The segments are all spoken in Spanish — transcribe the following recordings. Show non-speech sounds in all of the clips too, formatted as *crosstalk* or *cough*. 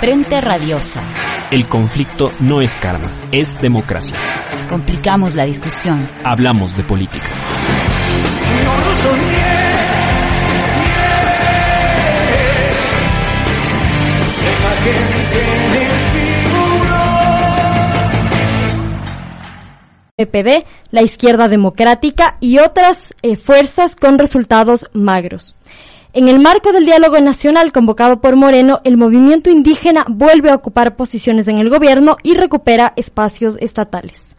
Frente Radiosa. El conflicto no es karma, es democracia. Complicamos la discusión. Hablamos de política. PPD, la izquierda democrática y otras eh, fuerzas con resultados magros. En el marco del diálogo nacional convocado por Moreno, el movimiento indígena vuelve a ocupar posiciones en el gobierno y recupera espacios estatales.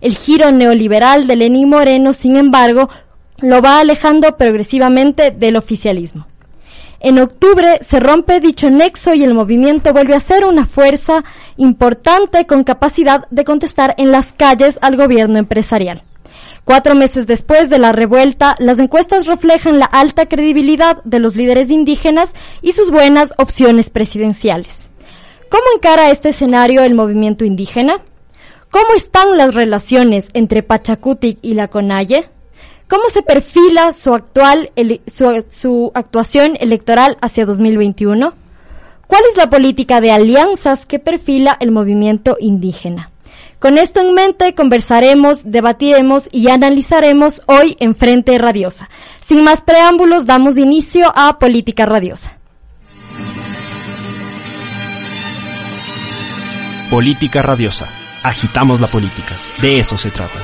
El giro neoliberal de Lenín Moreno, sin embargo, lo va alejando progresivamente del oficialismo. En octubre se rompe dicho nexo y el movimiento vuelve a ser una fuerza importante con capacidad de contestar en las calles al gobierno empresarial. Cuatro meses después de la revuelta, las encuestas reflejan la alta credibilidad de los líderes indígenas y sus buenas opciones presidenciales. ¿Cómo encara este escenario el movimiento indígena? ¿Cómo están las relaciones entre Pachacutic y la Conalle? ¿Cómo se perfila su actual su, su actuación electoral hacia 2021? ¿Cuál es la política de alianzas que perfila el movimiento indígena? Con esto en mente conversaremos, debatiremos y analizaremos hoy en Frente Radiosa. Sin más preámbulos, damos inicio a Política Radiosa. Política Radiosa. Agitamos la política. De eso se trata.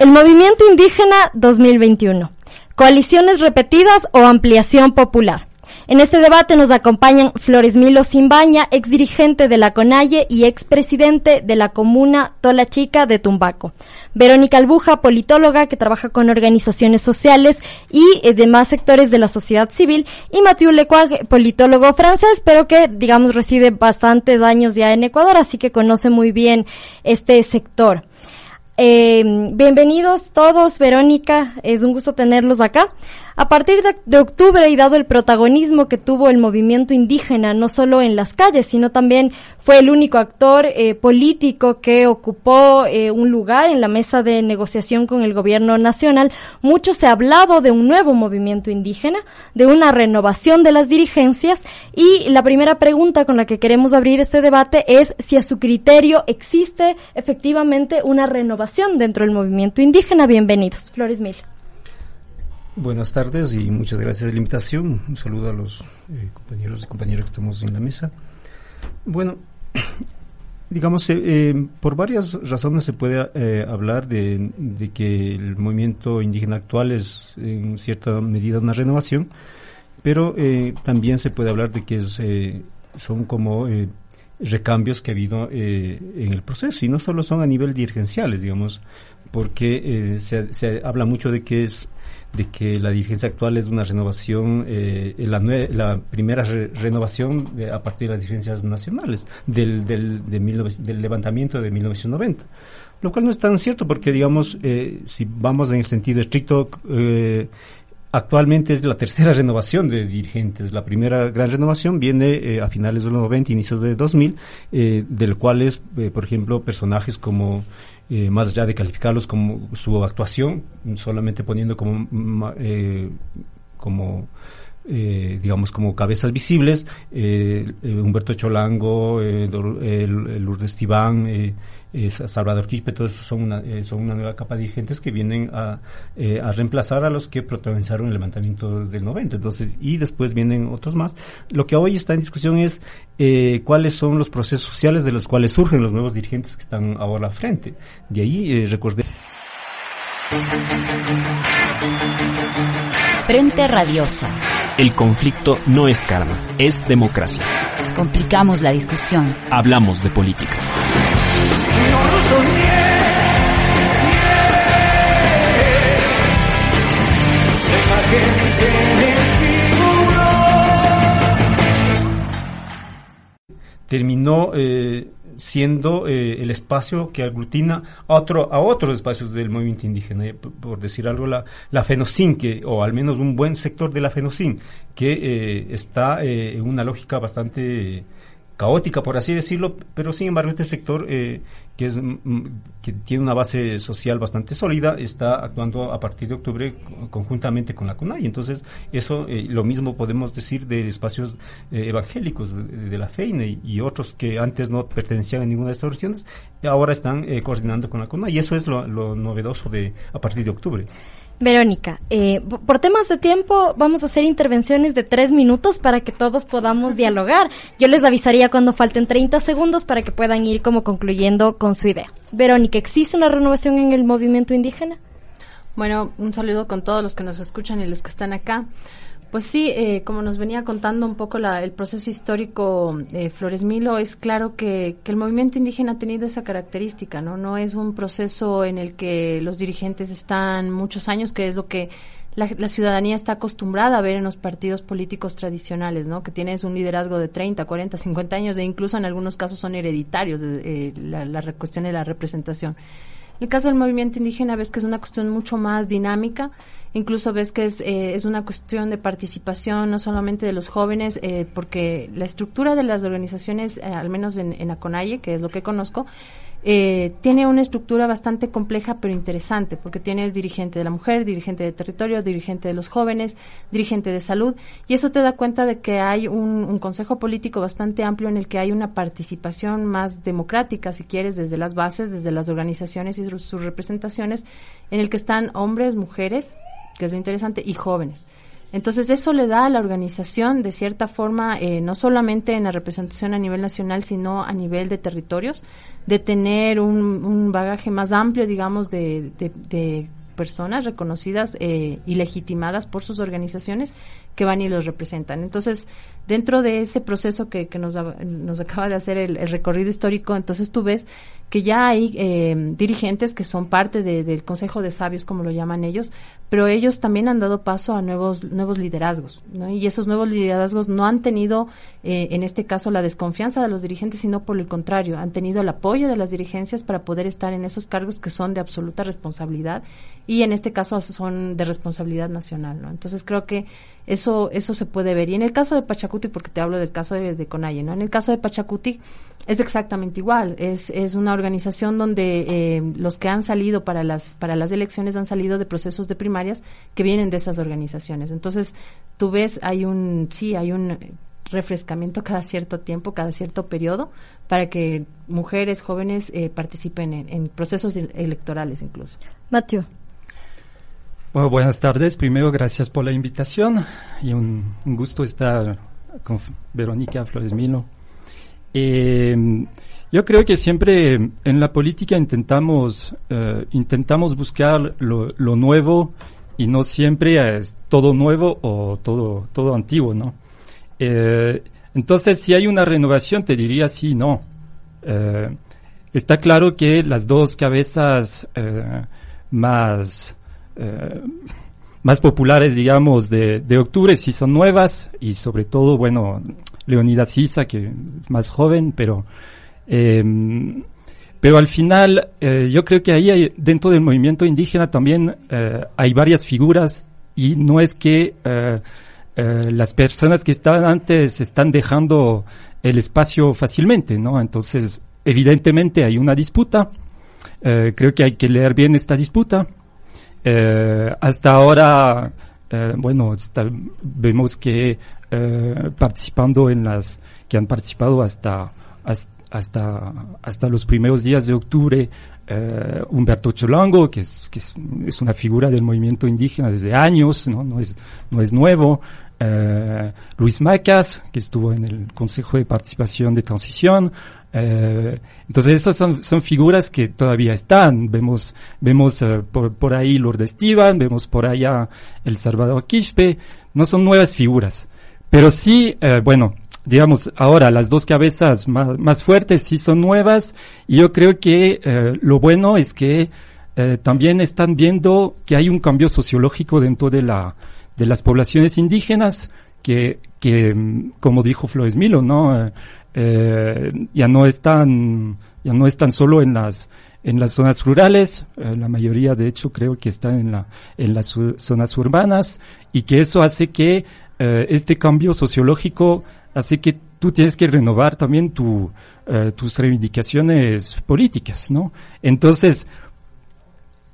El movimiento indígena 2021. Coaliciones repetidas o ampliación popular. En este debate nos acompañan Flores Milo Simbaña, ex dirigente de la CONAIE y ex presidente de la comuna Tola Chica de Tumbaco. Verónica Albuja, politóloga que trabaja con organizaciones sociales y eh, demás sectores de la sociedad civil. Y Mathieu Lecuag, politólogo francés, pero que, digamos, reside bastantes años ya en Ecuador, así que conoce muy bien este sector. Eh, bienvenidos todos, Verónica, es un gusto tenerlos acá. A partir de, octubre y dado el protagonismo que tuvo el movimiento indígena, no solo en las calles, sino también fue el único actor eh, político que ocupó eh, un lugar en la mesa de negociación con el gobierno nacional, mucho se ha hablado de un nuevo movimiento indígena, de una renovación de las dirigencias y la primera pregunta con la que queremos abrir este debate es si a su criterio existe efectivamente una renovación dentro del movimiento indígena. Bienvenidos. Flores Mil. Buenas tardes y muchas gracias por la invitación. Un saludo a los eh, compañeros y compañeras que estamos en la mesa. Bueno, *coughs* digamos, eh, eh, por varias razones se puede hablar de, que el movimiento indígena actual es en cierta medida una renovación, pero también se puede hablar de que es, son como recambios que ha habido en el proceso y no solo son a nivel dirigenciales, digamos, porque se, se habla mucho de que es de que la dirigencia actual es una renovación, eh, la, la, primera renovación a partir de las dirigencias nacionales del, del, del levantamiento de 1990. Lo cual no es tan cierto porque, digamos, eh, si vamos en el sentido estricto, eh, Actualmente es la tercera *laughs* renovación de dirigentes. La primera gran renovación viene a finales de los 90, inicios de 2000, eh, del cual es, por ejemplo, personajes como eh, más allá de calificarlos como su actuación, solamente poniendo como, eh, como eh, digamos, como cabezas visibles, Humberto Cholango, Lourdes Tibán, Salvador Quispe, todos son una, son una nueva capa de dirigentes que vienen a, a, reemplazar a los que protagonizaron el levantamiento del 90. Entonces, y después vienen otros más. Lo que hoy está en discusión es eh, cuáles son los procesos sociales de los cuales surgen los nuevos dirigentes que están ahora al frente. De ahí eh, recordé. Frente Radiosa. El conflicto no es karma, es democracia. Complicamos la discusión. Hablamos de política. Terminó eh, siendo eh, el espacio que aglutina a, otro, a otros espacios del movimiento indígena, eh, por, decir algo, la, la FENOCIN, o al menos un buen sector de la FENOCIN, que está en una lógica bastante caótica, por así decirlo, pero sin embargo este sector eh, que, es, que tiene una base social bastante sólida está actuando a partir de octubre conjuntamente con la CUNAI. Entonces, eso eh, lo mismo podemos decir de espacios eh, evangélicos de, la FEINE y, otros que antes no pertenecían a ninguna de estas organizaciones, ahora están coordinando con la CUNAI. Y eso es lo, lo novedoso de a partir de octubre. Verónica, eh, por temas de tiempo vamos a hacer intervenciones de tres minutos para que todos podamos dialogar. Yo les avisaría cuando falten 30 segundos para que puedan ir como concluyendo con su idea. Verónica, ¿existe una renovación en el movimiento indígena? Bueno, un saludo con todos los que nos escuchan y los que están acá. Pues sí, eh, como nos venía contando un poco el proceso histórico de Flores Milo, es claro que, el movimiento indígena ha tenido esa característica, ¿no? No es un proceso en el que los dirigentes están muchos años, que es lo que la, ciudadanía está acostumbrada a ver en los partidos políticos tradicionales, ¿no? Que tienes un liderazgo de 30, 40, 50 años e incluso en algunos casos son hereditarios eh, la, la cuestión de la representación. En el caso del movimiento indígena ves que es una cuestión mucho más dinámica, Incluso ves que es, eh, es una cuestión de participación no solamente de los jóvenes, eh, porque la estructura de las organizaciones, eh, al menos en, en Aconaye, que es lo que conozco, eh, tiene una estructura bastante compleja pero interesante, porque tienes dirigente de la mujer, dirigente de territorio, dirigente de los jóvenes, dirigente de salud, y eso te da cuenta de que hay un, consejo político bastante amplio en el que hay una participación más democrática, si quieres, desde las bases, desde las organizaciones y sus representaciones, en el que están hombres, mujeres, que es lo interesante, y jóvenes. Entonces eso le da a la organización, de cierta forma, eh, no solamente en la representación a nivel nacional, sino a nivel de territorios, de tener un, bagaje más amplio, digamos, de, de, personas reconocidas eh, y legitimadas por sus organizaciones que van y los representan. Entonces, dentro de ese proceso que, que nos, nos acaba de hacer el, recorrido histórico, entonces tú ves que ya hay eh, dirigentes que son parte del Consejo de Sabios, como lo llaman ellos, pero ellos también han dado paso a nuevos nuevos liderazgos, ¿no? Y esos nuevos liderazgos no han tenido, eh, en este caso, la desconfianza de los dirigentes, sino por el contrario, han tenido el apoyo de las dirigencias para poder estar en esos cargos que son de absoluta responsabilidad y en este caso son de responsabilidad nacional, ¿no? Entonces creo que eso eso se puede ver. Y en el caso de Pachacuti, porque te hablo del caso de, de Conaye, ¿no? En el caso de Pachacuti es exactamente igual. Es, es una organización donde eh, los que han salido para las para las elecciones han salido de procesos de primaria que vienen de esas organizaciones. Entonces, tú ves, hay un, sí, hay un refrescamiento cada cierto tiempo, cada cierto periodo, para que mujeres jóvenes eh, participen en, procesos electorales incluso. Mateo. Bueno, buenas tardes. Primero, gracias por la invitación y un, gusto estar con Verónica Flores Milo. Eh, yo creo que siempre en la política intentamos, eh, intentamos buscar lo, nuevo y no siempre es todo nuevo o todo, todo antiguo, ¿no? Eh, entonces, si hay una renovación, te diría sí, no. Eh, está claro que las dos cabezas más, más populares, digamos, de, de octubre sí son nuevas y sobre todo, bueno, Leonidas Sisa, que más joven, pero eh, pero al final, eh, yo creo que ahí hay, dentro del movimiento indígena también eh, hay varias figuras y no es que eh, eh las personas que estaban antes están dejando el espacio fácilmente, ¿no? Entonces, evidentemente hay una disputa. Eh, creo que hay que leer bien esta disputa. Hasta ahora, bueno, está, vemos que participando en las, que han participado hasta, hasta hasta, los primeros días de octubre eh, Humberto Cholango, que, es, que es, una figura del movimiento indígena desde años, no, no, es, no es nuevo. Eh, Luis Macas, que estuvo en el Consejo de Participación de Transición. Eh, entonces, esas son, son figuras que todavía están. Vemos, vemos eh, por, por ahí Lourdes Estiban, vemos por allá El Salvador Quispe. No son nuevas figuras. Pero sí, eh, bueno, digamos, ahora las dos cabezas más, fuertes sí son nuevas y yo creo que eh, lo bueno es que también están viendo que hay un cambio sociológico dentro de la de las poblaciones indígenas que, que mm, como dijo Flores Milo, ¿no? Eh, ya no están ya no están solo en las en las zonas rurales, la mayoría de hecho creo que están en la en las zonas urbanas y que eso hace que este cambio sociológico Así que tú tienes que renovar también tu, eh, tus reivindicaciones políticas, ¿no? Entonces,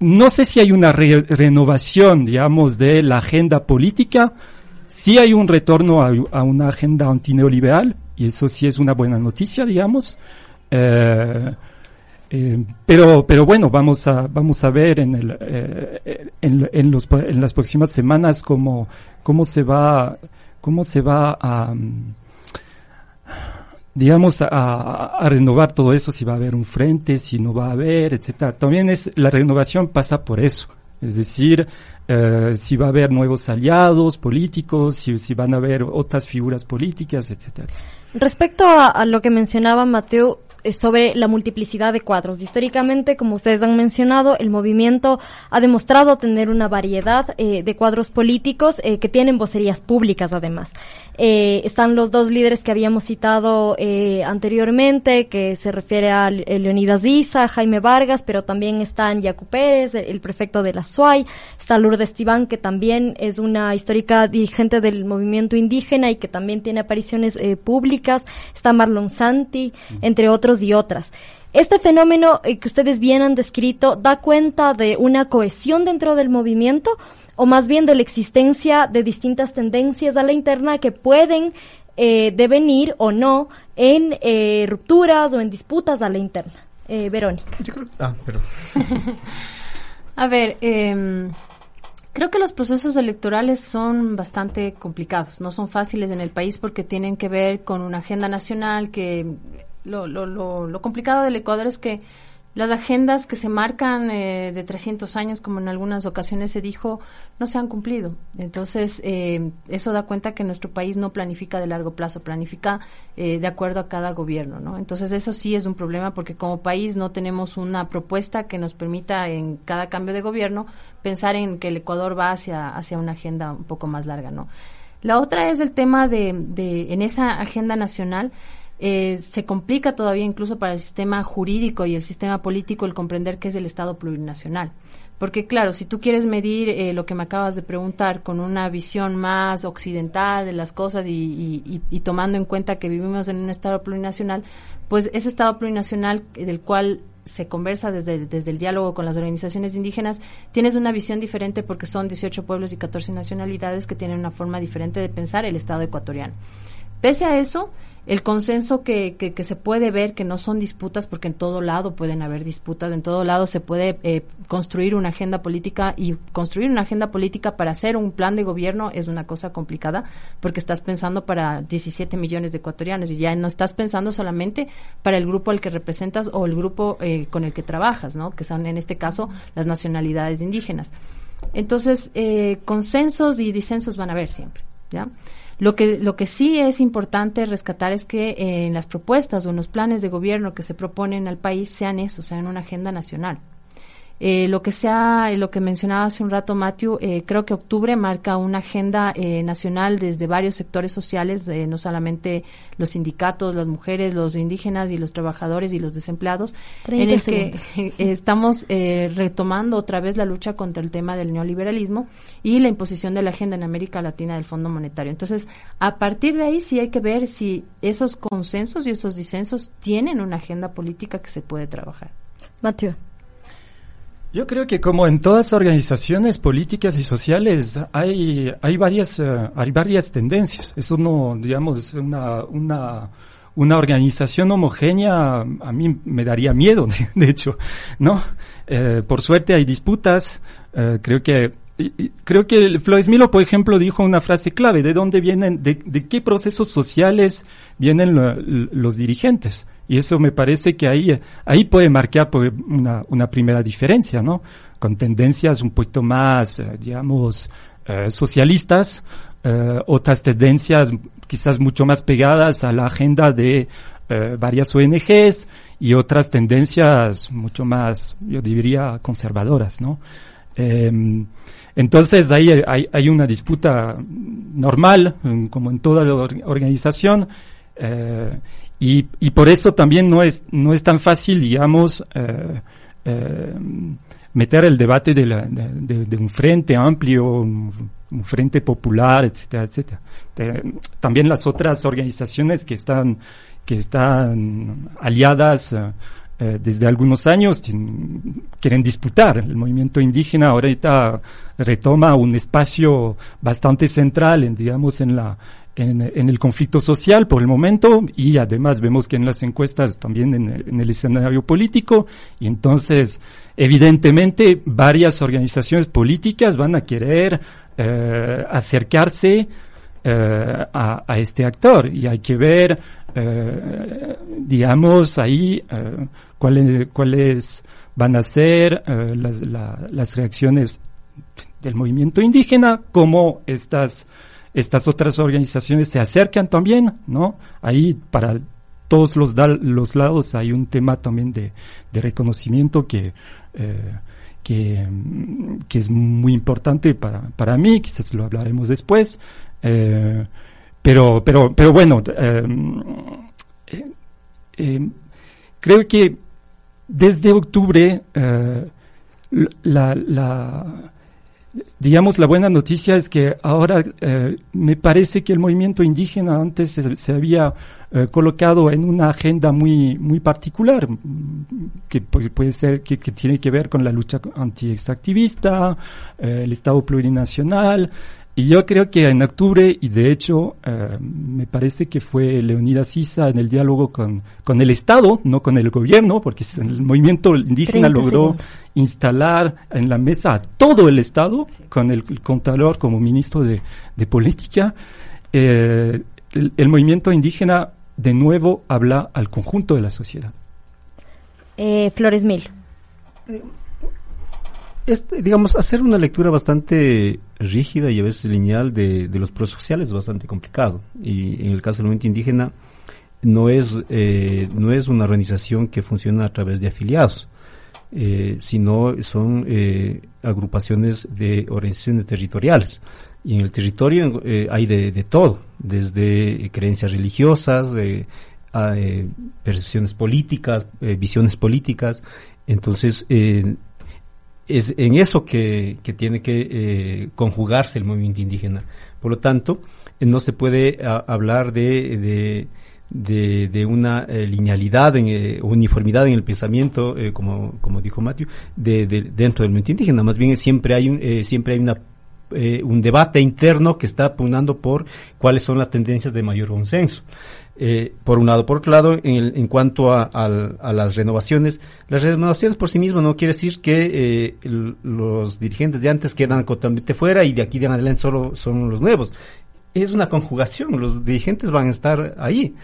no sé si hay una renovación, digamos, de la agenda política, sí hay un retorno a, a, una agenda antineoliberal, y eso sí es una buena noticia, digamos. Eh, eh, pero, pero bueno, vamos a, vamos a ver en, el, eh, en, en, los, en las próximas semanas cómo, cómo se va, cómo se va a, digamos, a, renovar todo eso, si va a haber un frente, si no va a haber, etcétera. También es, la renovación pasa por eso. Es decir, eh, si va a haber nuevos aliados políticos, si, si van a haber otras figuras políticas, etcétera. Respecto a, lo que mencionaba Mateo, sobre la multiplicidad de cuadros. Históricamente, como ustedes han mencionado, el movimiento ha demostrado tener una variedad eh, de cuadros políticos eh, que tienen vocerías públicas además. Eh, están los dos líderes que habíamos citado eh, anteriormente, que se refiere a Leonidas Diza, Jaime Vargas, pero también están Yacu Pérez, el prefecto de la SUAY, está Lourdes Tibán, que también es una histórica dirigente del movimiento indígena y que también tiene apariciones eh, públicas, está Marlon Santi, entre otros y otras. Este fenómeno eh, que ustedes bien han descrito da cuenta de una cohesión dentro del movimiento o más bien de la existencia de distintas tendencias a la interna que pueden eh, devenir o no en eh, rupturas o en disputas a la interna. Eh, Verónica. Yo creo, ah, pero. *laughs* a ver, eh, creo que los procesos electorales son bastante complicados, no son fáciles en el país porque tienen que ver con una agenda nacional que lo, lo, lo, complicado del Ecuador es que las agendas que se marcan eh, de 300 años, como en algunas ocasiones se dijo, no se han cumplido. Entonces, eh, eso da cuenta que nuestro país no planifica de largo plazo, planifica eh, de acuerdo a cada gobierno, ¿no? Entonces, eso sí es un problema porque como país no tenemos una propuesta que nos permita en cada cambio de gobierno pensar en que el Ecuador va hacia, hacia una agenda un poco más larga, ¿no? La otra es el tema de, de en esa agenda nacional, eh, se complica todavía incluso para el sistema jurídico y el sistema político el comprender qué es el Estado plurinacional. Porque claro, si tú quieres medir eh, lo que me acabas de preguntar con una visión más occidental de las cosas y, tomando en cuenta que vivimos en un Estado plurinacional, pues ese Estado plurinacional del cual se conversa desde, desde el diálogo con las organizaciones indígenas, tienes una visión diferente porque son 18 pueblos y 14 nacionalidades que tienen una forma diferente de pensar el Estado ecuatoriano. Pese a eso, el consenso que, que, que, se puede ver, que no son disputas, porque en todo lado pueden haber disputas, en todo lado se puede eh, construir una agenda política y construir una agenda política para hacer un plan de gobierno es una cosa complicada, porque estás pensando para 17 millones de ecuatorianos y ya no estás pensando solamente para el grupo al que representas o el grupo eh, con el que trabajas, ¿no? Que son en este caso las nacionalidades indígenas. Entonces, eh, consensos y disensos van a haber siempre, ¿ya? Lo que, lo que sí es importante rescatar es que eh, en las propuestas o en los planes de gobierno que se proponen al país sean eso, sean una agenda nacional. Eh, lo que sea, lo que mencionaba hace un rato Matthew, eh, creo que octubre marca una agenda eh, nacional desde varios sectores sociales, eh, no solamente los sindicatos, las mujeres, los indígenas y los trabajadores y los desempleados, en el segundos. que *laughs* estamos eh, retomando otra vez la lucha contra el tema del neoliberalismo y la imposición de la agenda en América Latina del Fondo Monetario. Entonces, a partir de ahí sí hay que ver si esos consensos y esos disensos tienen una agenda política que se puede trabajar. Mateo. Yo creo que como en todas organizaciones políticas y sociales hay, hay varias, uh, hay varias tendencias. Eso no, digamos, una, una, una organización homogénea a mí me daría miedo, *laughs* de, hecho, ¿no? Eh, por suerte hay disputas, eh, creo que creo que Flores Milo, por ejemplo, dijo una frase clave, ¿de dónde vienen, de, qué procesos sociales vienen lo, los dirigentes? Y eso me parece que ahí, ahí puede marcar una, una primera diferencia, ¿no? Con tendencias un poquito más, eh, digamos, eh, socialistas, eh, otras tendencias quizás mucho más pegadas a la agenda de varias ONGs y otras tendencias mucho más, yo diría, conservadoras, ¿no? Eh, entonces ahí hay, hay, una disputa normal, como en toda organización, eh, y, y, por eso también no es, no es tan fácil, digamos, eh, eh, meter el debate de, la, de, de, un frente amplio un Frente Popular, etcétera, etcétera. también las otras organizaciones que están, que están aliadas eh, eh, desde algunos años quieren disputar. El movimiento indígena ahorita retoma un espacio bastante central, en, digamos, en la, en, el conflicto social por el momento y además vemos que en las encuestas también en, el escenario político y entonces evidentemente varias organizaciones políticas van a querer eh, acercarse eh, a, este actor. Y hay que ver eh, digamos ahí cuáles cuáles van a ser las, las reacciones del movimiento indígena como estas estas otras organizaciones se acercan también, ¿no? Ahí para todos los, los lados hay un tema también de, reconocimiento que, eh, que, que, es muy importante para, para mí, quizás lo hablaremos después, eh, pero, pero, pero bueno, eh, creo que desde octubre la, la digamos, la buena noticia es que ahora eh, me parece que el movimiento indígena antes se, había eh, colocado en una agenda muy, muy particular, que puede ser que, tiene que ver con la lucha anti-extractivista, eh, el Estado plurinacional, y yo creo que en octubre, y de hecho eh, me parece que fue Leonidas Sisa en el diálogo con, con el Estado, no con el gobierno, porque el movimiento indígena logró instalar en la mesa a todo el Estado, con el, contador como ministro de, de Política. Eh, el, movimiento indígena de nuevo habla al conjunto de la sociedad. Eh, Flores Mil. Eh, digamos, hacer una lectura bastante rígida y a veces lineal de, los procesos sociales es bastante complicado. Y en el caso del movimiento indígena, no es, eh, no es una organización que funciona a través de afiliados, eh, sino son eh, agrupaciones de organizaciones territoriales. Y en el territorio hay de, de, todo, desde creencias religiosas, de, percepciones políticas, visiones políticas. Entonces, es en eso que, que tiene que eh, conjugarse el movimiento indígena. Por lo tanto, eh, no se puede hablar de, de, de, una eh, linealidad, en, uniformidad en el pensamiento, como, como dijo Matthew, de, dentro del movimiento indígena. Más bien siempre hay, un, siempre hay una un debate interno que está pugnando por cuáles son las tendencias de mayor consenso. Eh, por un lado. Por otro lado, en, en cuanto a, las renovaciones, las renovaciones por sí mismas no quiere decir que eh, los dirigentes de antes quedan totalmente fuera y de aquí de adelante solo son los nuevos. Es una conjugación, los dirigentes van a estar ahí,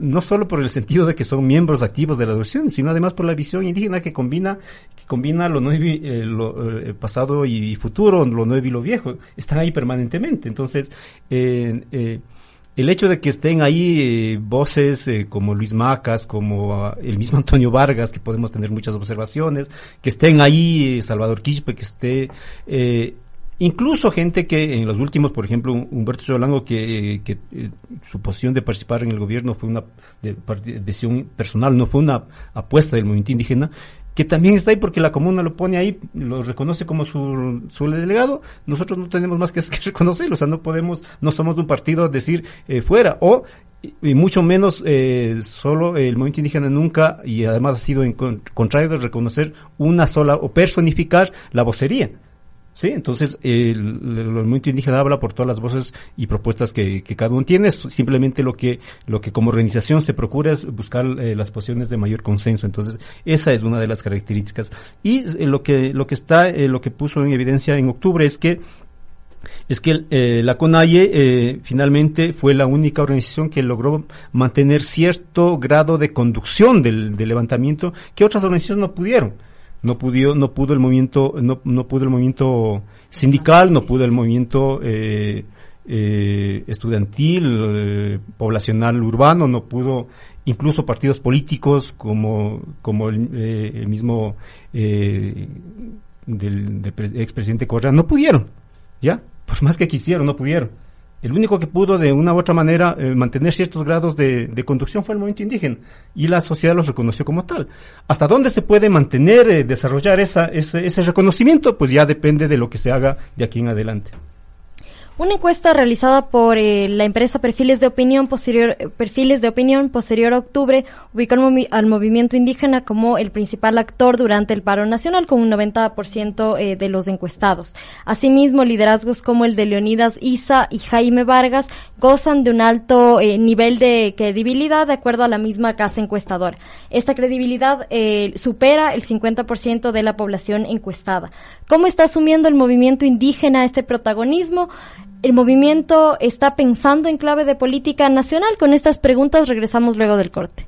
no solo por el sentido de que son miembros activos de la organización, sino además por la visión indígena que combina, que combina lo nuevo, eh, lo pasado y, futuro, lo nuevo y lo viejo, están ahí permanentemente. Entonces, eh, el hecho de que estén ahí eh, voces eh, como Luis Macas, como ah, el mismo Antonio Vargas, que podemos tener muchas observaciones, que estén ahí eh, Salvador Quispe, que esté incluso gente que en los últimos, por ejemplo, Humberto Cholango, que, que su posición de participar en el gobierno fue una decisión personal, no fue una apuesta del movimiento indígena, que también está ahí porque la comuna lo pone ahí, lo reconoce como su, su delegado, nosotros no tenemos más que, *laughs* reconocerlo, o sea, no podemos, no somos de un partido decir eh, fuera, o y mucho menos eh, solo el movimiento indígena nunca, y además ha sido en contrario de reconocer una sola o personificar la vocería. Sí, entonces el, movimiento indígena habla por todas las voces y propuestas que, cada uno tiene. Simplemente lo que, lo que como organización se procura es buscar eh, las posiciones de mayor consenso. Entonces esa es una de las características. Y eh, lo que, lo que está, eh, lo que puso en evidencia en octubre es que es que la CONAIE finalmente fue la única organización que logró mantener cierto grado de conducción del, del levantamiento que otras organizaciones no pudieron no pudo, no pudo el movimiento, no, no pudo el movimiento sindical, no pudo el movimiento eh, eh, estudiantil, eh, poblacional urbano, no pudo incluso partidos políticos como, como el, mismo del, del expresidente Correa, no pudieron, ¿ya? Por más que quisieron, no pudieron. El único que pudo de una u otra manera eh, mantener ciertos grados de, conducción fue el movimiento indígena y la sociedad los reconoció como tal. ¿Hasta dónde se puede mantener, eh, desarrollar esa, ese, reconocimiento? Pues ya depende de lo que se haga de aquí en adelante. Una encuesta realizada por eh, la empresa Perfiles de Opinión posterior, eh, Perfiles de Opinión posterior a octubre ubicó al, movi- al movimiento indígena como el principal actor durante el paro nacional con un 90% eh, de los encuestados. Asimismo, liderazgos como el de Leonidas Isa y Jaime Vargas gozan de un alto nivel de credibilidad de acuerdo a la misma casa encuestadora. Esta credibilidad supera el 50% de la población encuestada. ¿Cómo está asumiendo el movimiento indígena este protagonismo? El movimiento está pensando en clave de política nacional. Con estas preguntas regresamos luego del corte.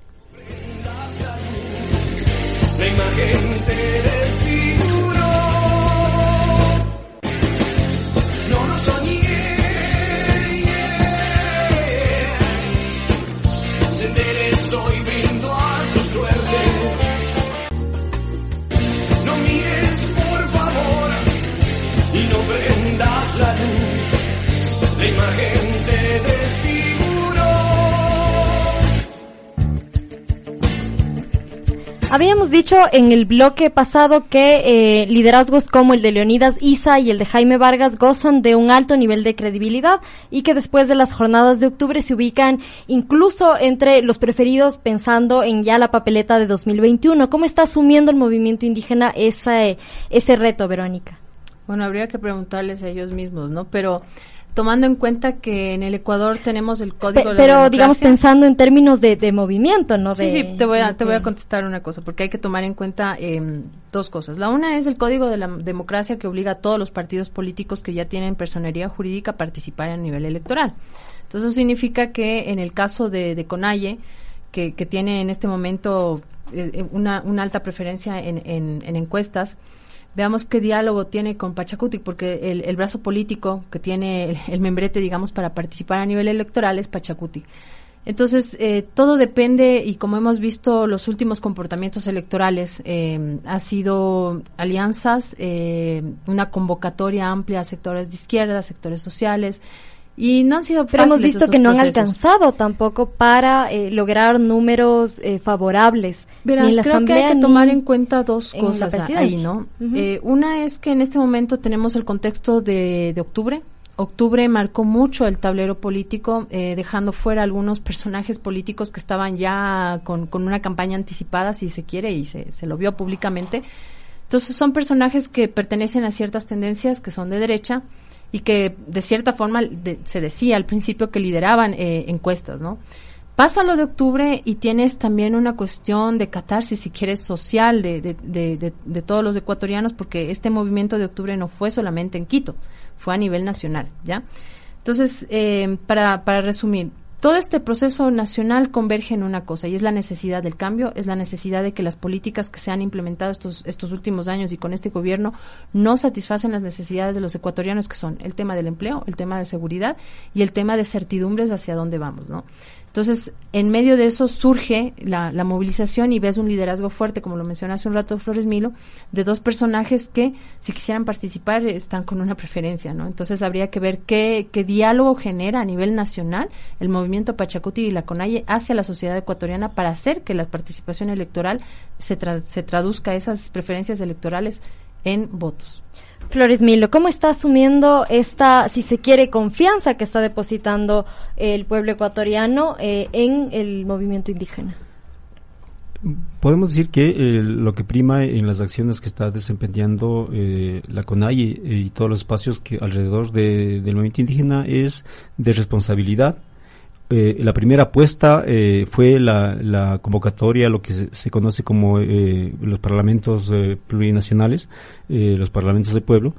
Habíamos dicho en el bloque pasado que eh, liderazgos como el de Leonidas Isa y el de Jaime Vargas gozan de un alto nivel de credibilidad y que después de las jornadas de octubre se ubican incluso entre los preferidos pensando en ya la papeleta de 2021. ¿Cómo está asumiendo el movimiento indígena ese, ese reto, Verónica? Bueno, habría que preguntarles a ellos mismos, ¿no? Pero tomando en cuenta que en el Ecuador tenemos el Pe- código de la pero digamos democracia- pensando en términos de, de movimiento, ¿no? Sí, De- sí, te voy a, te voy a contestar una cosa, porque hay que tomar en cuenta eh, dos cosas. La una es el Código de la Democracia que obliga a todos los partidos políticos que ya tienen personería jurídica a participar a nivel electoral. Entonces, eso significa que en el caso de, de Conalle, que, que tiene en este momento eh, eh, una, una alta preferencia en, en- en encuestas, veamos qué diálogo tiene con Pachacuti, porque el, el brazo político que tiene el, membrete, digamos, para participar a nivel electoral es Pachacuti. Entonces, eh, todo depende y como hemos visto los últimos comportamientos electorales, eh, ha sido alianzas, eh, una convocatoria amplia a sectores de izquierda, sectores sociales, y no han sido Pero hemos visto esos que no han procesos. alcanzado tampoco para eh, lograr números eh, favorables. Verás, ni en la creo que asamblea hay que tomar en cuenta dos en cosas ahí. ¿no? Ujú. Eh, una es que en este momento tenemos el contexto de, de octubre. Octubre marcó mucho el tablero político, eh, dejando fuera algunos personajes políticos que estaban ya con, con una campaña anticipada, si se quiere, y se, se lo vio públicamente. Entonces son personajes que pertenecen a ciertas tendencias que son de derecha y que de cierta forma se decía al principio que lideraban eh, encuestas, ¿no? Pasa lo de octubre y tienes también una cuestión de catarsis, si quieres, social de, de, de, de- de todos los ecuatorianos, porque este movimiento de octubre no fue solamente en Quito, fue a nivel nacional, ¿ya? Entonces, eh, para, para resumir, todo este proceso nacional converge en una cosa y es la necesidad del cambio, es la necesidad de que las políticas que se han implementado estos, estos últimos años y con este gobierno no satisfacen las necesidades de los ecuatorianos que son el tema del empleo, el tema de seguridad y el tema de certidumbres hacia dónde vamos, ¿no? Entonces, en medio de eso surge la, la movilización y ves un liderazgo fuerte, como lo mencioné hace un rato Flores Milo, de dos personajes que, si quisieran participar, están con una preferencia, ¿no? Entonces, habría que ver qué, qué diálogo genera a nivel nacional el movimiento Pachacuti y la CONAIE hacia la sociedad ecuatoriana para hacer que la participación electoral se, tra- se traduzca esas preferencias electorales en votos. Flores Milo, ¿cómo está asumiendo esta, si se quiere, confianza que está depositando el pueblo ecuatoriano eh, en el movimiento indígena? Podemos decir que eh, lo que prima en las acciones que está desempeñando eh, la CONAI y, todos los espacios que alrededor de- del movimiento indígena es de responsabilidad. Eh, la primera apuesta eh, fue la, convocatoria, lo que se, conoce como eh, los parlamentos eh, plurinacionales, eh, los parlamentos de pueblo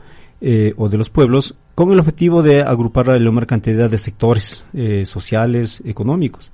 o de los pueblos, con el objetivo de agrupar la menor cantidad de sectores sociales, económicos.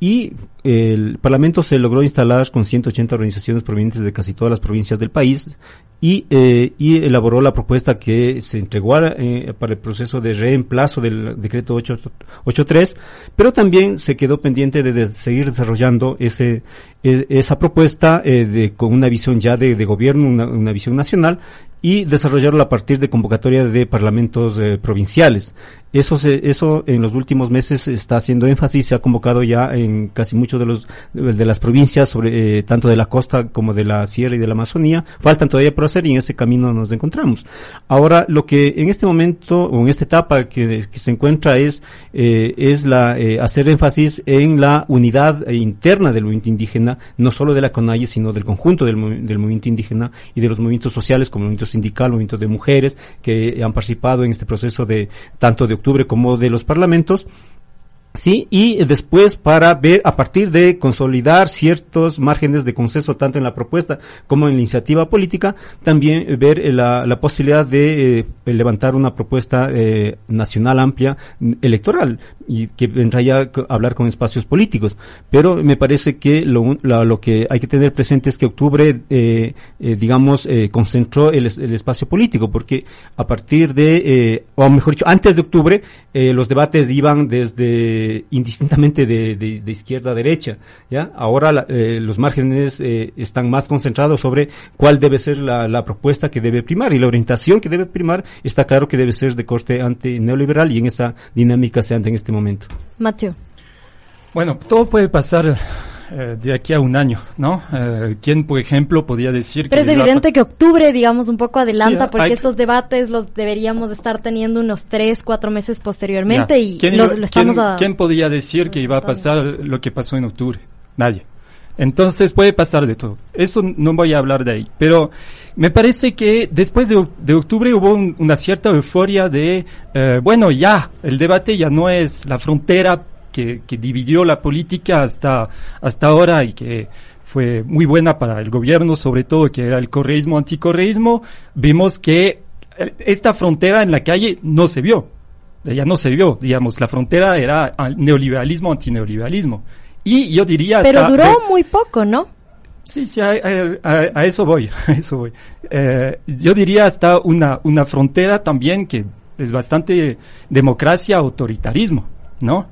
Eh, y el Parlamento se logró instalar con 180 organizaciones provenientes de casi todas las provincias del país y, eh, y elaboró la propuesta que se entregó eh, para el proceso de reemplazo del decreto 8 83, pero también se quedó pendiente de, seguir desarrollando ese, e- esa propuesta eh, de, con una visión ya de, gobierno, una visión nacional y desarrollarlo a partir de convocatoria de parlamentos eh, provinciales. Eso, se, eso en los últimos meses está haciendo énfasis, se ha convocado ya en casi muchos de los de las provincias, sobre eh, tanto de la costa como de la sierra y de la Amazonía. Faltan todavía por hacer y en ese camino nos encontramos. Ahora, lo que en este momento o en esta etapa que, se encuentra es eh, es la eh, hacer énfasis en la unidad interna del movimiento indígena, no solo de la CONAIE, sino del conjunto del, del movimiento indígena y de los movimientos sociales como el movimiento sindical, movimiento de mujeres que han participado en este proceso de tanto de octubre como de los parlamentos. Sí, y después para ver a partir de consolidar ciertos márgenes de consenso tanto en la propuesta como en la iniciativa política, también ver eh, la, la posibilidad de eh, levantar una propuesta eh, nacional amplia mm, electoral y que vendrá ya a hablar con espacios políticos. Pero me parece que lo, la- lo que hay que tener presente es que octubre, eh, digamos, concentró el, el espacio político, porque a partir de, o mejor dicho, antes de octubre, los debates iban desde indistintamente de, de- de izquierda a derecha, ¿ya? Ahora la- eh, los márgenes eh, están más concentrados sobre cuál debe ser la, la propuesta que debe primar y la orientación que debe primar está claro que debe ser de corte anti-neoliberal y en esa dinámica se anda en este momento. Mateo. Bueno, todo puede pasar eh, de aquí a un año, ¿no? Eh, ¿Quién, por ejemplo, podría decir Pero es les va a evidente que octubre, digamos, un poco adelanta, Sí, porque hay- estos debates los deberíamos estar teniendo unos tres, cuatro meses posteriormente y ¿Quién, lo, lo estamos quién- a- quién podía decir que iba a pasar lo que pasó en octubre? Nadie. Entonces puede pasar de todo. Eso no voy a hablar de ahí. Pero me parece que después de, de octubre hubo un- una cierta euforia de, eh, bueno, ya, el debate ya no es la frontera que, que dividió la política hasta, hasta ahora y que fue muy buena para el gobierno, sobre todo que era el correísmo, anticorreísmo. Vimos que esta frontera en la calle no se vio ya no se vio, digamos, la frontera era al neoliberalismo, antineoliberalismo. Y yo diría Pero hasta- duró muy poco, ¿no? Sí, sí, a, a- a- a eso voy, *laughs* a eso voy. Eh, yo diría hasta una, una frontera también que es bastante democracia, autoritarismo, ¿no?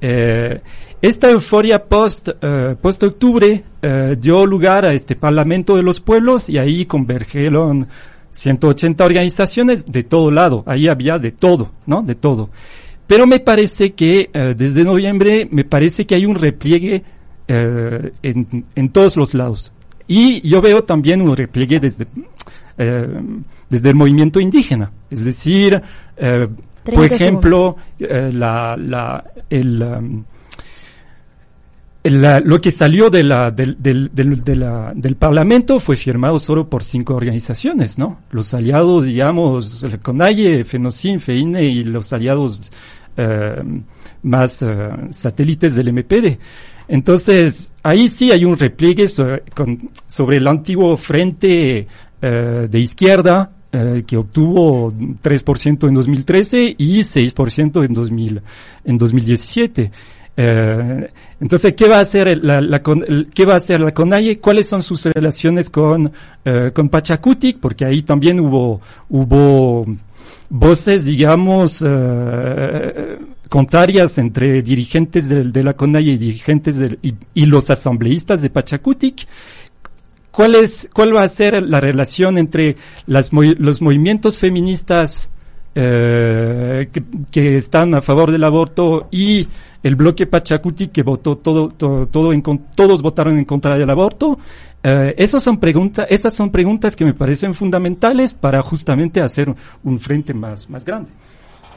Eh, esta euforia post, eh, octubre eh, dio lugar a este Parlamento de los Pueblos y ahí convergieron 180 organizaciones de todo lado, ahí había de todo, ¿no? De todo. Pero me parece que desde noviembre me parece que hay un repliegue en, en todos los lados. Y yo veo también un repliegue desde, desde el movimiento indígena. Es decir, por 30 ejemplo, eh, la, la, el, um, el, la- lo que salió de la, del, del, del, de la- del Parlamento fue firmado solo por cinco organizaciones, ¿no? Los aliados, digamos, el CONAIE, FENOCIN, FEINE y los aliados eh, más eh, satélites del MPD. Entonces, ahí sí hay un repliegue sobre, con- sobre el antiguo frente eh, de izquierda eh, que obtuvo 3% en 2013 y 6% en, 2000, en 2017. Eh, entonces, ¿qué va a hacer la, la el- qué va a hacer la CONAIE? ¿Cuáles son sus relaciones con, eh, con Pachacutic? Porque ahí también hubo, hubo voces, digamos, eh, contrarias entre dirigentes del- de, la CONAIE y dirigentes del- y, y los asambleístas de Pachacutic. ¿Cuál es, cuál va a ser la relación entre las, los movimientos feministas eh, que, están a favor del aborto y el bloque Pachacuti que votó todo, todo, todo todos votaron en contra del aborto? Eh, esas son preguntas, esas son preguntas que me parecen fundamentales para justamente hacer un frente más, más grande.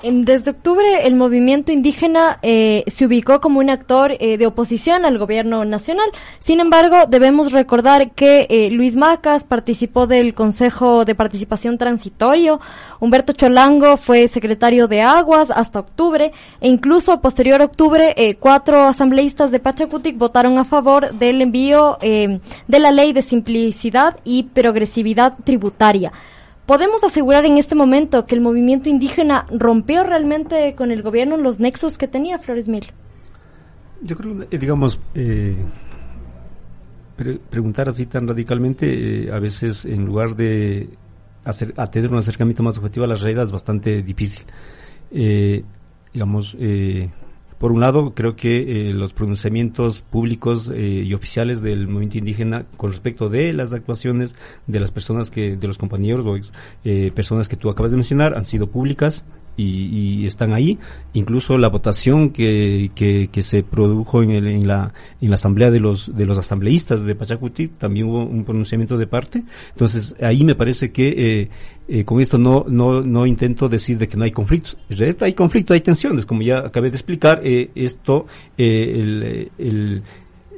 Desde octubre el movimiento indígena eh, se ubicó como un actor eh, de oposición al gobierno nacional. Sin embargo, debemos recordar que eh, Luis Macas participó del Consejo de Participación Transitorio, Humberto Cholango fue secretario de Aguas hasta octubre e incluso posterior a octubre eh, cuatro asambleístas de Pachacutic votaron a favor del envío eh, de la ley de simplicidad y progresividad tributaria. ¿Podemos asegurar en este momento que el movimiento indígena rompió realmente con el gobierno los nexos que tenía Flores Mil? Yo creo, eh, digamos, eh, pre- preguntar así tan radicalmente, eh, a veces en lugar de hacer, a tener un acercamiento más objetivo a la realidad es bastante difícil. Eh, digamos, Por un lado, creo que eh, los pronunciamientos públicos eh, y oficiales del movimiento indígena con respecto de las actuaciones de las personas que, de los compañeros o eh, personas que tú acabas de mencionar han sido públicas, y, están ahí. Incluso la votación que, que, se produjo en, el, en, la, en la asamblea de los, de los asambleístas de Pachacuti, también hubo un pronunciamiento de parte. Entonces, ahí me parece que eh, eh, con esto no, no, no intento decir de que no hay conflictos. Hay conflictos, hay tensiones, como ya acabé de explicar. Eh, esto, el, el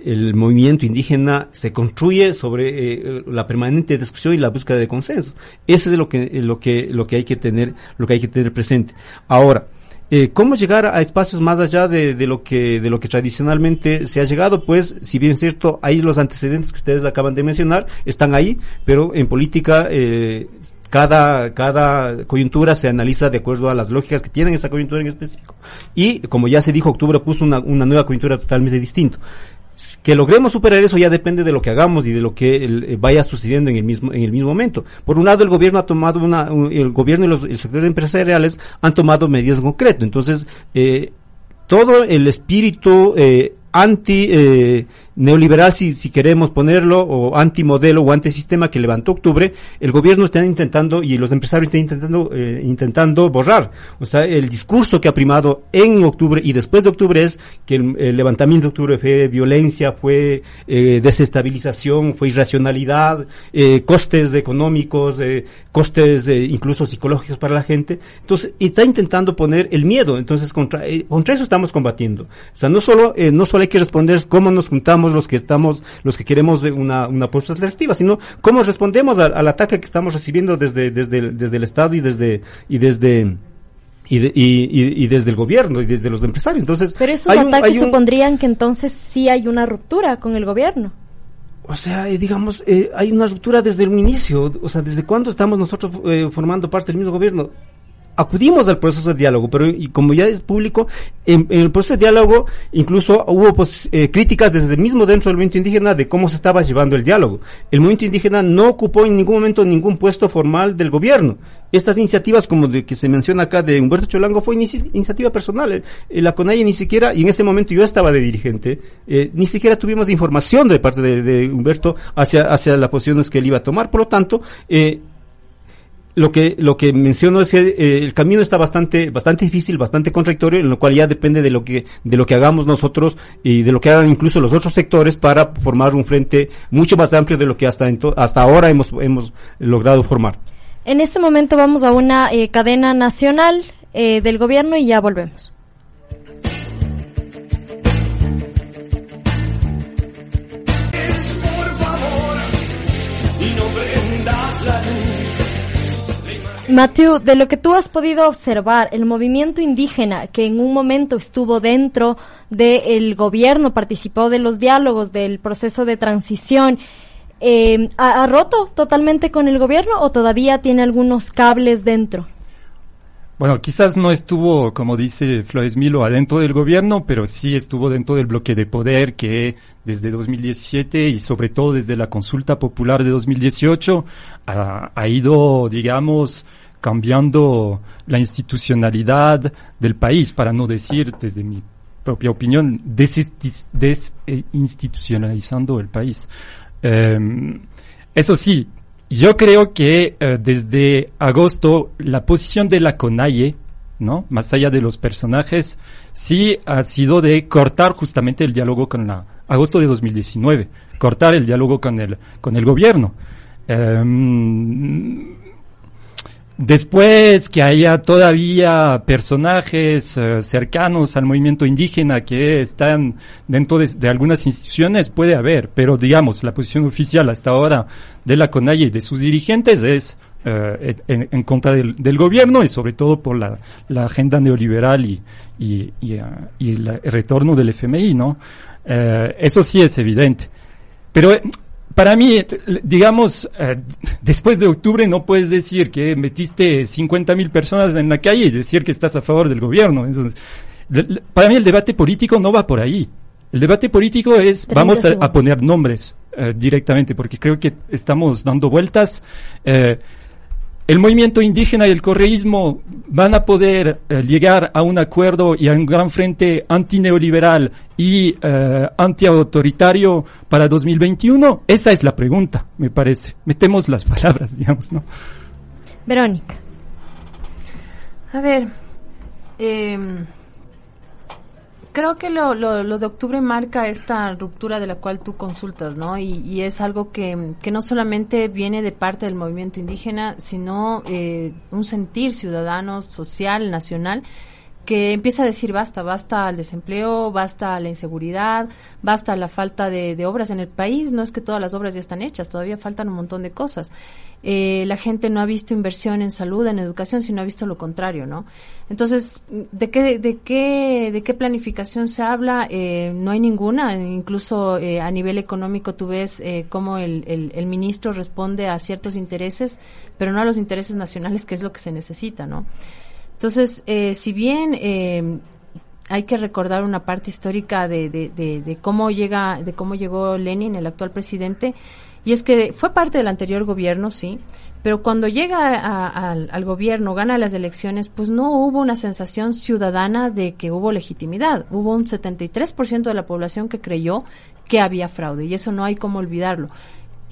el movimiento indígena se construye sobre eh, la permanente discusión y la búsqueda de consenso. Eso es lo que, lo que, lo que hay que tener, lo que hay que tener presente. Ahora, eh, ¿Cómo llegar a espacios más allá de, de, lo que, de lo que tradicionalmente se ha llegado? Pues, si bien es cierto, hay los antecedentes que ustedes acaban de mencionar, están ahí, pero en política eh, cada, cada coyuntura se analiza de acuerdo a las lógicas que tienen esa coyuntura en específico. Y como ya se dijo, octubre puso una, una nueva coyuntura totalmente distinta que logremos superar eso ya depende de lo que hagamos y de lo que eh, vaya sucediendo en el mismo en el mismo momento. Por un lado, el gobierno ha tomado una, el gobierno y los sectores empresariales han tomado medidas concretas. Entonces, eh, todo el espíritu eh, anti eh, neoliberal, si, si queremos ponerlo, o antimodelo o antisistema que levantó octubre, el gobierno está intentando y los empresarios están intentando, eh, intentando borrar. O sea, el discurso que ha primado en octubre y después de octubre es que el, levantamiento de octubre fue violencia, fue eh, desestabilización, fue irracionalidad, eh, costes económicos, eh, costes incluso psicológicos para la gente. Entonces, está intentando poner el miedo. Entonces, contra, contra eso estamos combatiendo. O sea, no solo, no solo hay que responder cómo nos juntamos los que estamos, los que queremos una, una postura alternativa, sino cómo respondemos al, ataque que estamos recibiendo desde, desde, desde el Estado y desde, y desde, y, y, desde el gobierno y desde los empresarios. Entonces, pero esos ataques supondrían que entonces sí hay una ruptura con el gobierno. O sea, eh, digamos, eh, hay una ruptura desde el inicio. O sea, ¿desde cuándo estamos nosotros eh, formando parte del mismo gobierno? Acudimos al proceso de diálogo, pero y como ya es público, en, el proceso de diálogo incluso hubo pues, eh, críticas desde el mismo dentro del movimiento indígena de cómo se estaba llevando el diálogo. El movimiento indígena no ocupó en ningún momento ningún puesto formal del gobierno. Estas iniciativas, como de que se menciona acá de Humberto Cholango, fue iniciativa personal. Eh, la CONAIE ni siquiera, y en este momento yo estaba de dirigente, eh, ni siquiera tuvimos información de parte de, Humberto hacia, hacia las posiciones que él iba a tomar. Por lo tanto, eh, lo que lo que menciono es que eh, el camino está bastante bastante difícil, bastante contradictorio, en lo cual ya depende de lo que de lo que hagamos nosotros y de lo que hagan incluso los otros sectores para formar un frente mucho más amplio de lo que hasta hasta ahora hemos hemos logrado formar. En este momento vamos a una eh, cadena nacional eh, del gobierno y ya volvemos. Matthew, de lo que tú has podido observar, el movimiento indígena que en un momento estuvo dentro del gobierno, participó de los diálogos, del proceso de transición, eh, ¿ha, roto totalmente con el gobierno o todavía tiene algunos cables dentro? Bueno, quizás no estuvo, como dice Flores Milo, adentro del gobierno, pero sí estuvo dentro del bloque de poder que desde 2017 y sobre todo desde la consulta popular de 2018 ha, ha ido, digamos, cambiando la institucionalidad del país, para no decir, desde mi propia opinión, desinstitucionalizando el país. Em, eso sí, yo creo que eh, desde agosto la posición de la CONAIE, ¿no? Más allá de los personajes, sí ha sido de cortar justamente el diálogo con la agosto de 2019, cortar el diálogo con el con el gobierno. Em, Después que haya todavía personajes eh, cercanos al movimiento indígena que están dentro de, algunas instituciones, puede haber, pero digamos, la posición oficial hasta ahora de la CONAIE y de sus dirigentes es eh, en, contra del, gobierno y sobre todo por la, agenda neoliberal y, y, y, uh, el retorno del FMI, ¿no? Eh, eso sí es evidente. Pero para mí, digamos, eh, después de octubre no puedes decir que metiste 50 mil personas en la calle y decir que estás a favor del gobierno. Entonces, para mí el debate político no va por ahí. El debate político es, vamos a, poner nombres eh, directamente, porque creo que estamos dando vueltas. Eh, el movimiento indígena y el correísmo van a poder eh, llegar a un acuerdo y a un gran frente antineoliberal y eh, antiautoritario para 2021? Esa es la pregunta, me parece. Metemos las palabras, *laughs* digamos, ¿no? Verónica. A ver, eh, creo que lo, lo, lo, de octubre marca esta ruptura de la cual tú consultas, ¿no? Y, y es algo que, que, no solamente viene de parte del movimiento indígena, sino eh, un sentir ciudadano, social, nacional, que empieza a decir basta, basta al desempleo, basta a la inseguridad, basta a la falta de, obras en el país. No es que todas las obras ya están hechas, todavía faltan un montón de cosas. Eh, la gente no ha visto inversión en salud, en educación, sino ha visto lo contrario, ¿no? Entonces, ¿de qué, de qué, de qué planificación se habla? Eh, no hay ninguna. Incluso eh, a nivel económico tú ves eh, cómo el, el, el ministro responde a ciertos intereses, pero no a los intereses nacionales, que es lo que se necesita, ¿no? Entonces, eh, si bien eh, hay que recordar una parte histórica de, cómo llega, de cómo llegó Lenin, el actual presidente, y es que fue parte del anterior gobierno, sí, pero cuando llega al, gobierno, gana las elecciones, pues no hubo una sensación ciudadana de que hubo legitimidad. Hubo un 73% de la población que creyó que había fraude, y eso no hay cómo olvidarlo.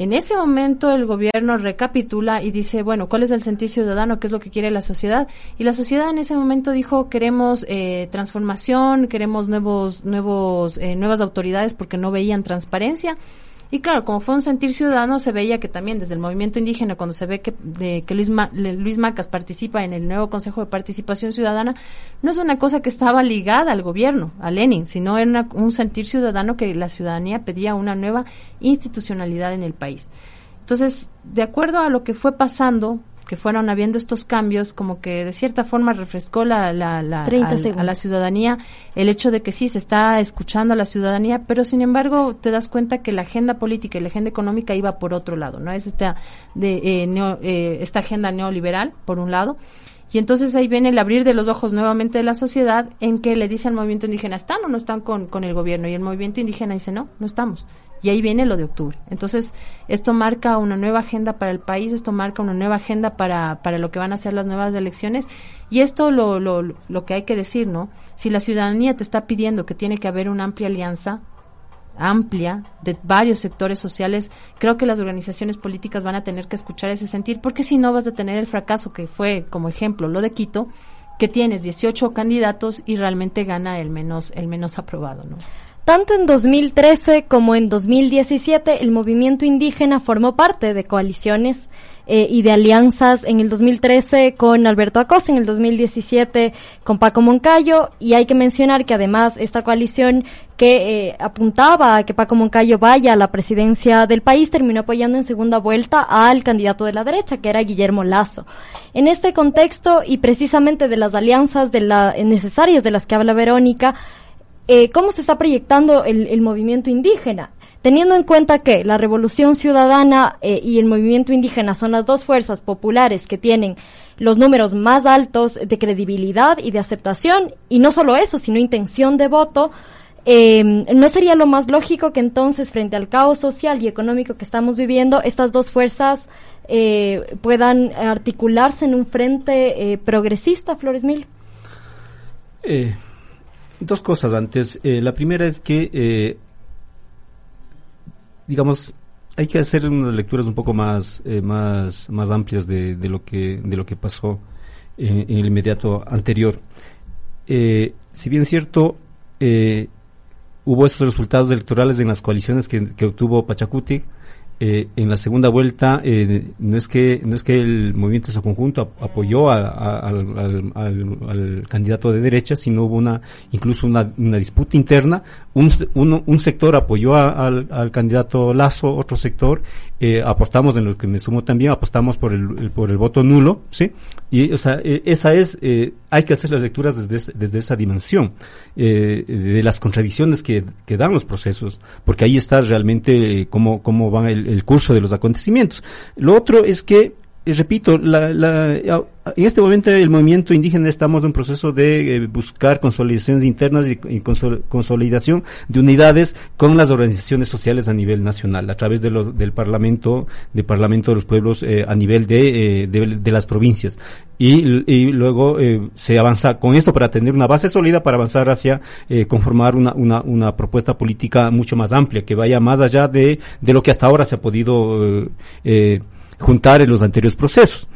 En ese momento el gobierno recapitula y dice, bueno, ¿cuál es el sentir ciudadano? ¿Qué es lo que quiere la sociedad? Y la sociedad en ese momento dijo, queremos eh, transformación, queremos nuevos, nuevos, eh, nuevas autoridades porque no veían transparencia. Y claro, como fue un sentir ciudadano, se veía que también desde el movimiento indígena, cuando se ve que, de, que Luis, Ma, Luis Macas participa en el nuevo Consejo de Participación Ciudadana, no es una cosa que estaba ligada al gobierno, a Lenin, sino era un sentir ciudadano que la ciudadanía pedía una nueva institucionalidad en el país. Entonces, de acuerdo a lo que fue pasando, que fueron habiendo estos cambios, como que de cierta forma refrescó la, la, la a, a, la ciudadanía el hecho de que sí se está escuchando a la ciudadanía, pero sin embargo te das cuenta que la agenda política y la agenda económica iba por otro lado, ¿no? Es esta, de, eh, neo, eh, esta agenda neoliberal, por un lado, y entonces ahí viene el abrir de los ojos nuevamente de la sociedad en que le dice al movimiento indígena, ¿están o no están con, con el gobierno? Y el movimiento indígena dice, no, no estamos. Y ahí viene lo de octubre. Entonces, esto marca una nueva agenda para el país, esto marca una nueva agenda para, para lo que van a ser las nuevas elecciones. Y esto lo, lo, lo que hay que decir, ¿no? Si la ciudadanía te está pidiendo que tiene que haber una amplia alianza, amplia de varios sectores sociales, creo que las organizaciones políticas van a tener que escuchar ese sentir, porque si no vas a tener el fracaso que fue, como ejemplo, lo de Quito, que tienes 18 candidatos y realmente gana el menos, el menos aprobado, ¿no? Tanto en 2013 como en 2017 el movimiento indígena formó parte de coaliciones eh, y de alianzas en el 2013 con Alberto Acosta, en el 2017 con Paco Moncayo y hay que mencionar que además esta coalición que eh, apuntaba a que Paco Moncayo vaya a la presidencia del país terminó apoyando en segunda vuelta al candidato de la derecha que era Guillermo Lazo. En este contexto y precisamente de las alianzas de la, necesarias de las que habla Verónica, eh, cómo se está proyectando el, movimiento indígena. Teniendo en cuenta que la revolución ciudadana eh, y el movimiento indígena son las dos fuerzas populares que tienen los números más altos de credibilidad y de aceptación, y no solo eso, sino intención de voto, eh, ¿no sería lo más lógico que entonces, frente al caos social y económico que estamos viviendo, estas dos fuerzas eh, puedan articularse en un frente eh, progresista, Flores Mil? Dos cosas antes. Eh, la primera es que, eh, digamos, hay que hacer unas lecturas un poco más, eh, más, más amplias de, lo que, de lo que pasó en, el inmediato anterior. Si bien es cierto, hubo esos resultados electorales en las coaliciones que, que obtuvo Pachacuti, eh, en la segunda vuelta eh, no es que no es que el movimiento de su conjunto ap apoyó a, al, al, al, candidato de derecha sino hubo una incluso una, una disputa interna. Un, un, un sector apoyó al, candidato Lazo otro sector eh, apostamos en lo que me sumo también apostamos por el, el por el voto nulo sí y o sea eh, esa es eh, hay que hacer las lecturas desde desde esa dimensión de las contradicciones que, que dan los procesos porque ahí está realmente cómo cómo van el, el curso de los acontecimientos. Lo otro es que eh, repito, la, la, en este momento el movimiento indígena estamos en un proceso de eh, buscar consolidaciones internas y, y consol- consolidación de unidades con las organizaciones sociales a nivel nacional, a través de lo- del Parlamento, del Parlamento de los Pueblos eh, a nivel de, eh, de, de las provincias. Y, y luego eh, se avanza con esto para tener una base sólida para avanzar hacia conformar una, una, una propuesta política mucho más amplia, que vaya más allá de, de lo que hasta ahora se ha podido eh, juntar en los anteriores procesos.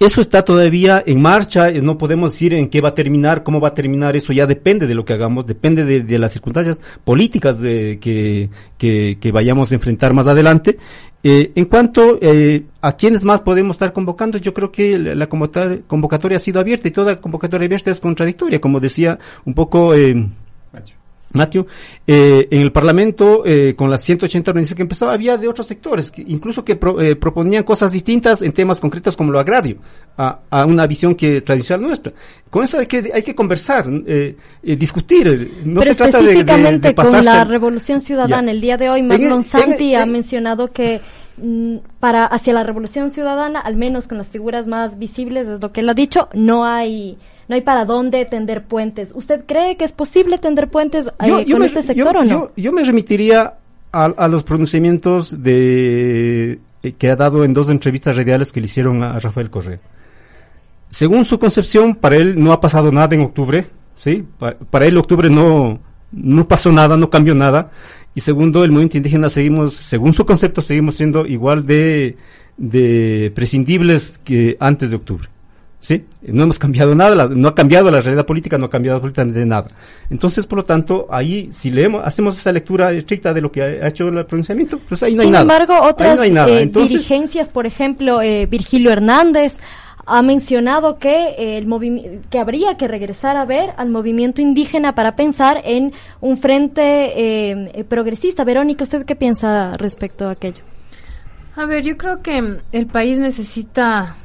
Eso está todavía en marcha, eh, no podemos decir en qué va a terminar, cómo va a terminar, eso ya depende de lo que hagamos, depende de, las circunstancias políticas de, que, que, vayamos a enfrentar más adelante. Eh, en cuanto eh, a quienes más podemos estar convocando, yo creo que la, convocatoria, ha sido abierta y toda convocatoria abierta es contradictoria, como decía un poco Matthew, eh, en el Parlamento, eh, con las 180 organizaciones que empezaba, había de otros sectores, que incluso que pro- eh, proponían cosas distintas en temas concretos como lo agrario, a, a una visión que tradicional nuestra. Con eso hay que, hay que conversar, eh, eh, discutir. eh, No Pero se trata de, de- con la Revolución Ciudadana, Ya. el día de hoy Marlon el- Santi en- ha en- mencionado que mm, para hacia la Revolución Ciudadana, al menos con las figuras más visibles, es lo que él ha dicho, no hay no hay para dónde tender puentes. ¿Usted cree que es posible tender puentes eh, Yo- yo con me- este yo- sector o no? yo- me remitiría a, a los pronunciamientos de eh, que ha dado en dos entrevistas radiales que le hicieron a, a Rafael Correa. Según su concepción, para él no ha pasado nada en octubre, ¿sí? Pa- Para, él octubre no, no pasó nada, no cambió nada. Y segundo, el movimiento indígena seguimos, según su concepto, seguimos siendo igual de, de prescindibles que antes de octubre. ¿Sí? No hemos cambiado nada, la- no ha cambiado la realidad política, no ha cambiado absolutamente nada. Entonces, por lo tanto, ahí, si leemos, hacemos esa lectura estricta de lo que ha, ha hecho el pronunciamiento, pues ahí no hay Sin nada. embargo, otras no hay nada. eh, Entonces, dirigencias, por ejemplo, eh, Virgilio Hernández ha mencionado que eh, el que habría que regresar a ver al movimiento indígena para pensar en un frente eh, progresista. Verónica, ¿usted qué piensa respecto a aquello? A ver, yo creo que el país necesita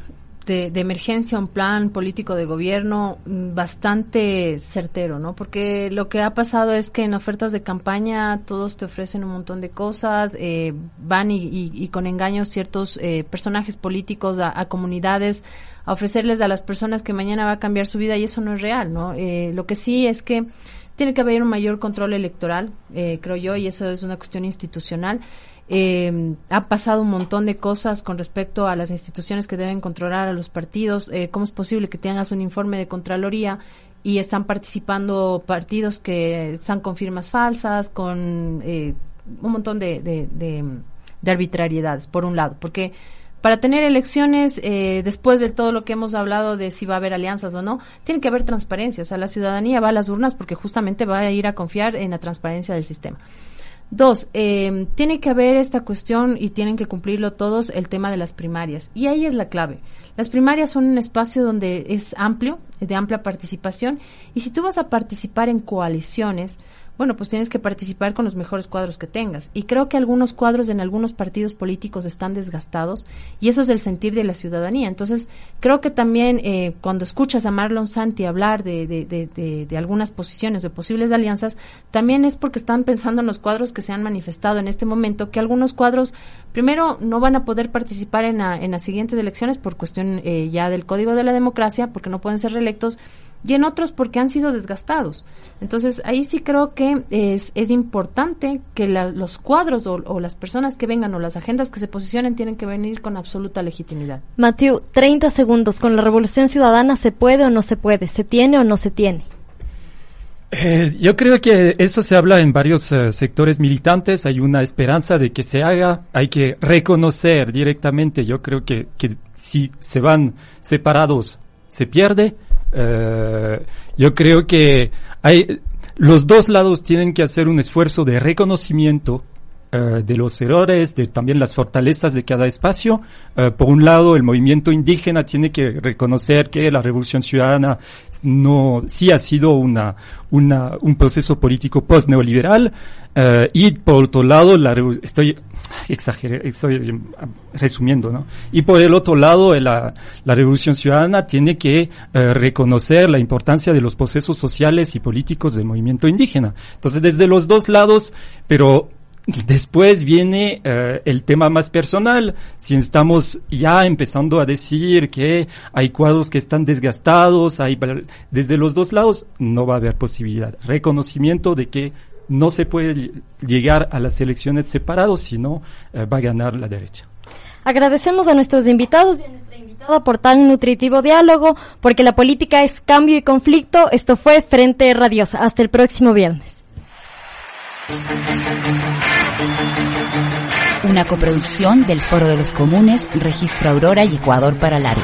de, de emergencia un plan político de gobierno mm, bastante certero, ¿no? Porque lo que ha pasado es que en ofertas de campaña todos te ofrecen un montón de cosas, eh, van y, y- con engaños ciertos eh, personajes políticos a, a comunidades a ofrecerles a las personas que mañana va a cambiar su vida y eso no es real, ¿no? Eh, lo que sí es que tiene que haber un mayor control electoral, eh, creo yo, y eso es una cuestión institucional. Eh, ha pasado un montón de cosas con respecto a las instituciones que deben controlar a los partidos. Eh, ¿Cómo es posible que tengas un informe de Contraloría y están participando partidos que están con firmas falsas, con eh, un montón de, de, de- de arbitrariedades, por un lado? Porque para tener elecciones, eh, después de todo lo que hemos hablado de si va a haber alianzas o no, tiene que haber transparencia. O sea, la ciudadanía va a las urnas porque justamente va a ir a confiar en la transparencia del sistema. Dos, eh, tiene que haber esta cuestión y tienen que cumplirlo todos el tema de las primarias. Y ahí es la clave. Las primarias son un espacio donde es amplio, de amplia participación, y si tú vas a participar en coaliciones, bueno, pues tienes que participar con los mejores cuadros que tengas. Y creo que algunos cuadros en algunos partidos políticos están desgastados y eso es el sentir de la ciudadanía. Entonces, creo que también eh, cuando escuchas a Marlon Santi hablar de, de, de, de, algunas posiciones, de posibles alianzas, también es porque están pensando en los cuadros que se han manifestado en este momento, que algunos cuadros, primero, no van a poder participar en, en las siguientes elecciones por cuestión eh, ya del Código de la Democracia, porque no pueden ser reelectos, y en otros porque han sido desgastados. Entonces, ahí sí creo que es, es importante que la- los cuadros o, o las personas que vengan o las agendas que se posicionen tienen que venir con absoluta legitimidad. Matthew, 30 segundos. ¿Con la Revolución Ciudadana se puede o no se puede? ¿Se tiene o no se tiene? Eh, yo creo que eso se habla en varios eh, sectores militantes. Hay una esperanza de que se haga. Hay que reconocer directamente. Yo creo que, que si se van separados, se pierde. Eh, yo creo que hay, los dos lados tienen que hacer un esfuerzo de reconocimiento eh, de los errores, de también las fortalezas de cada espacio. Eh, por un lado, el movimiento indígena tiene que reconocer que la revolución ciudadana no sí ha sido una, una un proceso político post neoliberal eh, y por otro lado la estoy exageré, estoy resumiendo, ¿no? Y por el otro lado, la, la revolución ciudadana tiene que reconocer la importancia de los procesos sociales y políticos del movimiento indígena. Entonces, desde los dos lados, pero Después viene eh, el tema más personal. Si estamos ya empezando a decir que hay cuadros que están desgastados, hay desde los dos lados, no va a haber posibilidad. Reconocimiento de que no se puede llegar a las elecciones separados, sino eh, va a ganar la derecha. Agradecemos a nuestros invitados y a nuestra invitada por tan nutritivo diálogo, porque la política es cambio y conflicto. Esto fue Frente Radiosa. Hasta el próximo viernes. Una coproducción del Foro de los Comunes, Registro Aurora y Ecuador para Largo.